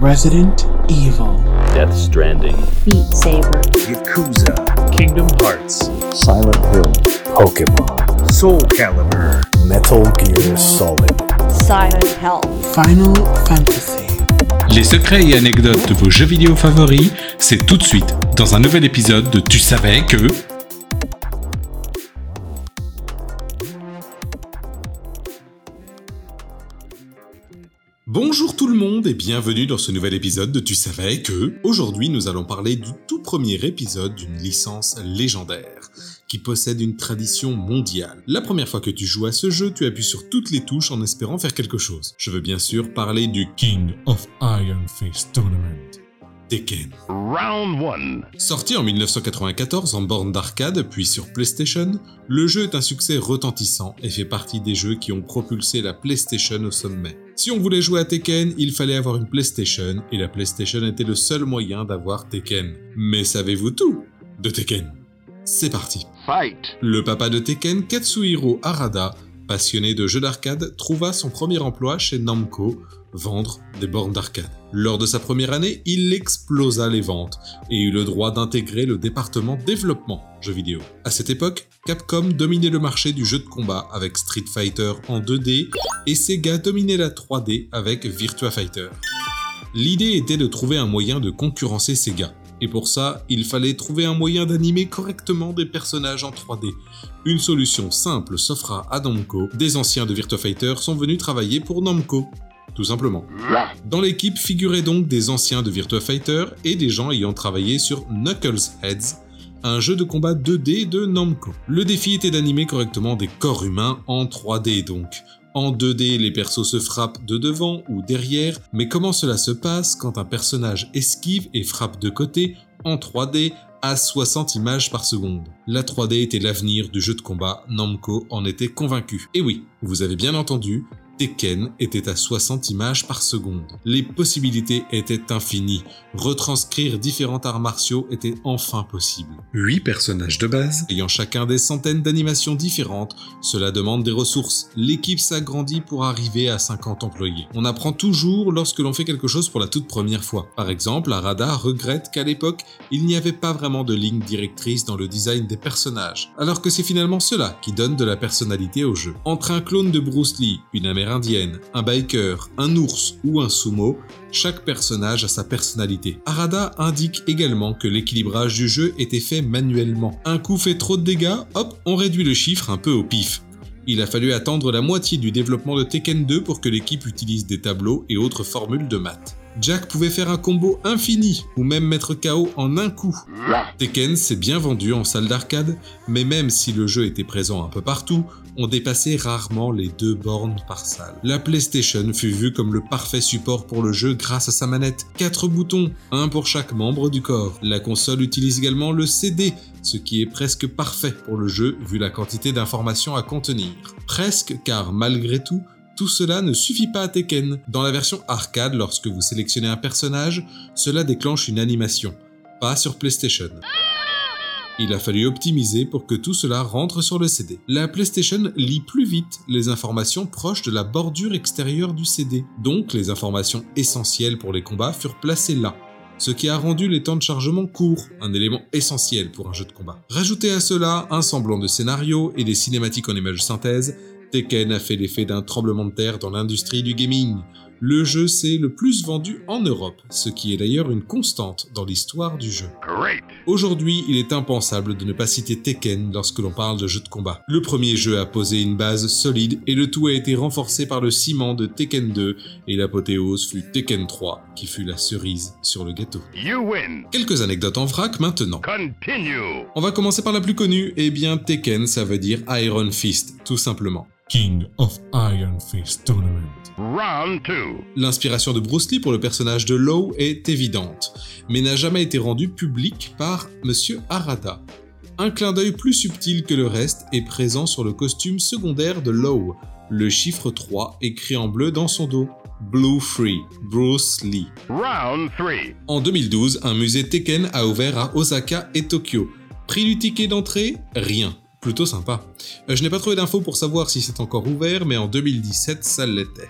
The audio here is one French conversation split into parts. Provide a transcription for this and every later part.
Resident Evil, Death Stranding, Beat Saber, Yakuza, Kingdom Hearts, Silent Hill, Pokemon, Soul Calibur, Metal Gear Solid. Silent Hell, Final Fantasy. Les secrets et anecdotes de vos jeux vidéo favoris, c'est tout de suite dans un nouvel épisode de Tu savais que... Bonjour tout le monde et bienvenue dans ce nouvel épisode de Tu savais que... Aujourd'hui nous allons parler du tout premier épisode d'une licence légendaire qui possède une tradition mondiale. La première fois que tu joues à ce jeu, tu appuies sur toutes les touches en espérant faire quelque chose. Je veux bien sûr parler du King of Iron Fist Tournament. Tekken. Round 1. Sorti en 1994 en borne d'arcade puis sur PlayStation, le jeu est un succès retentissant et fait partie des jeux qui ont propulsé la PlayStation au sommet. Si on voulait jouer à Tekken, il fallait avoir une PlayStation et la PlayStation était le seul moyen d'avoir Tekken. Mais savez-vous tout de Tekken? C'est parti. Fight. Le papa de Tekken, Katsuhiro Harada, passionné de jeux d'arcade, trouva son premier emploi chez Namco, vendre des bornes d'arcade. Lors de sa première année, il explosa les ventes et eut le droit d'intégrer le département développement jeux vidéo. À cette époque, Capcom dominait le marché du jeu de combat avec Street Fighter en 2D et Sega dominait la 3D avec Virtua Fighter. L'idée était de trouver un moyen de concurrencer Sega. Et pour ça, il fallait trouver un moyen d'animer correctement des personnages en 3D. Une solution simple s'offra à Namco. Des anciens de Virtua Fighter sont venus travailler pour Namco. Tout simplement. Dans l'équipe figuraient donc des anciens de Virtua Fighter et des gens ayant travaillé sur Knuckles Heads, un jeu de combat 2D de Namco. Le défi était d'animer correctement des corps humains en 3D donc. En 2D, les persos se frappent de devant ou derrière, mais comment cela se passe quand un personnage esquive et frappe de côté en 3D à 60 images par seconde? La 3D était l'avenir du jeu de combat, Namco en était convaincu. Et oui, vous avez bien entendu, Tekken était à 60 images par seconde. Les possibilités étaient infinies. Retranscrire différents arts martiaux était enfin possible. 8 personnages de base, ayant chacun des centaines d'animations différentes, cela demande des ressources. L'équipe s'agrandit pour arriver à 50 employés. On apprend toujours lorsque l'on fait quelque chose pour la toute première fois. Par exemple, Arada regrette qu'à l'époque, il n'y avait pas vraiment de ligne directrice dans le design des personnages, alors que c'est finalement cela qui donne de la personnalité au jeu. Entre un clone de Bruce Lee, une amérindienne, un biker, un ours ou un sumo, chaque personnage a sa personnalité. Arada indique également que l'équilibrage du jeu était fait manuellement. Un coup fait trop de dégâts, hop, on réduit le chiffre un peu au pif. Il a fallu attendre la moitié du développement de Tekken 2 pour que l'équipe utilise des tableaux et autres formules de maths. Jack pouvait faire un combo infini ou même mettre KO en un coup. Tekken s'est bien vendu en salle d'arcade, mais même si le jeu était présent un peu partout, on dépassait rarement les deux bornes par salle. La PlayStation fut vue comme le parfait support pour le jeu grâce à sa manette. 4 boutons, un pour chaque membre du corps. La console utilise également le CD, ce qui est presque parfait pour le jeu vu la quantité d'informations à contenir. Presque car malgré tout, tout cela ne suffit pas à Tekken. Dans la version arcade, lorsque vous sélectionnez un personnage, cela déclenche une animation, pas sur PlayStation. Il a fallu optimiser pour que tout cela rentre sur le CD. La PlayStation lit plus vite les informations proches de la bordure extérieure du CD, donc les informations essentielles pour les combats furent placées là, ce qui a rendu les temps de chargement courts, un élément essentiel pour un jeu de combat. Rajoutez à cela un semblant de scénario et des cinématiques en images synthèse, Tekken a fait l'effet d'un tremblement de terre dans l'industrie du gaming. Le jeu s'est le plus vendu en Europe, ce qui est d'ailleurs une constante dans l'histoire du jeu. Aujourd'hui, il est impensable de ne pas citer Tekken lorsque l'on parle de jeu de combat. Le premier jeu a posé une base solide et le tout a été renforcé par le ciment de Tekken 2 et l'apothéose fut Tekken 3 qui fut la cerise sur le gâteau. You win. Quelques anecdotes en vrac maintenant. Continue. On va commencer par la plus connue, et bien Tekken ça veut dire Iron Fist, tout simplement. King of Iron Fist Tournament. Round 2. L'inspiration de Bruce Lee pour le personnage de Law est évidente, mais n'a jamais été rendue publique par Monsieur Harada. Un clin d'œil plus subtil que le reste est présent sur le costume secondaire de Law, le chiffre 3 écrit en bleu dans son dos. Blue Free, Bruce Lee. Round 3. En 2012, un musée Tekken a ouvert à Osaka et Tokyo. Prix du ticket d'entrée? Rien. Plutôt sympa. Euh, je n'ai pas trouvé d'infos pour savoir si c'est encore ouvert, mais en 2017, ça l'était.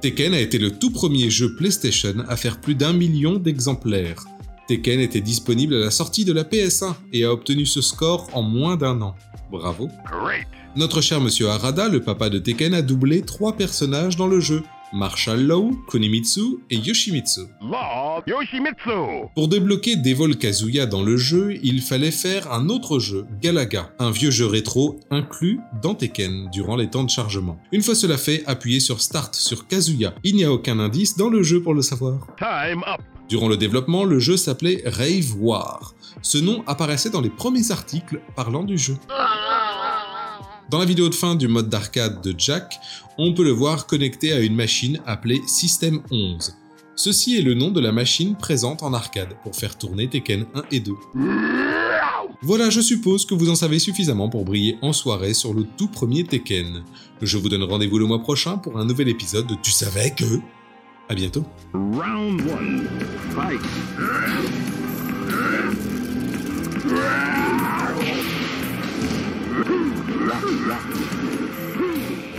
Tekken a été le tout premier jeu PlayStation à faire plus d'un million d'exemplaires. Tekken était disponible à la sortie de la PS1 et a obtenu ce score en moins d'un an. Bravo. Great. Notre cher monsieur Harada, le papa de Tekken, a doublé trois personnages dans le jeu. Marshall Law, Kunimitsu et Yoshimitsu. Law Yoshimitsu. Pour débloquer Devil Kazuya dans le jeu, il fallait faire un autre jeu, Galaga, un vieux jeu rétro inclus dans Tekken durant les temps de chargement. Une fois cela fait, appuyez sur Start sur Kazuya. Il n'y a aucun indice dans le jeu pour le savoir. Time up. Durant le développement, le jeu s'appelait Rave War. Ce nom apparaissait dans les premiers articles parlant du jeu. Dans la vidéo de fin du mode d'arcade de Jack, on peut le voir connecté à une machine appelée System 11. Ceci est le nom de la machine présente en arcade pour faire tourner Tekken 1 et 2. Voilà, je suppose que vous en savez suffisamment pour briller en soirée sur le tout premier Tekken. Je vous donne rendez-vous le mois prochain pour un nouvel épisode de Tu savais que... À bientôt. Yeah.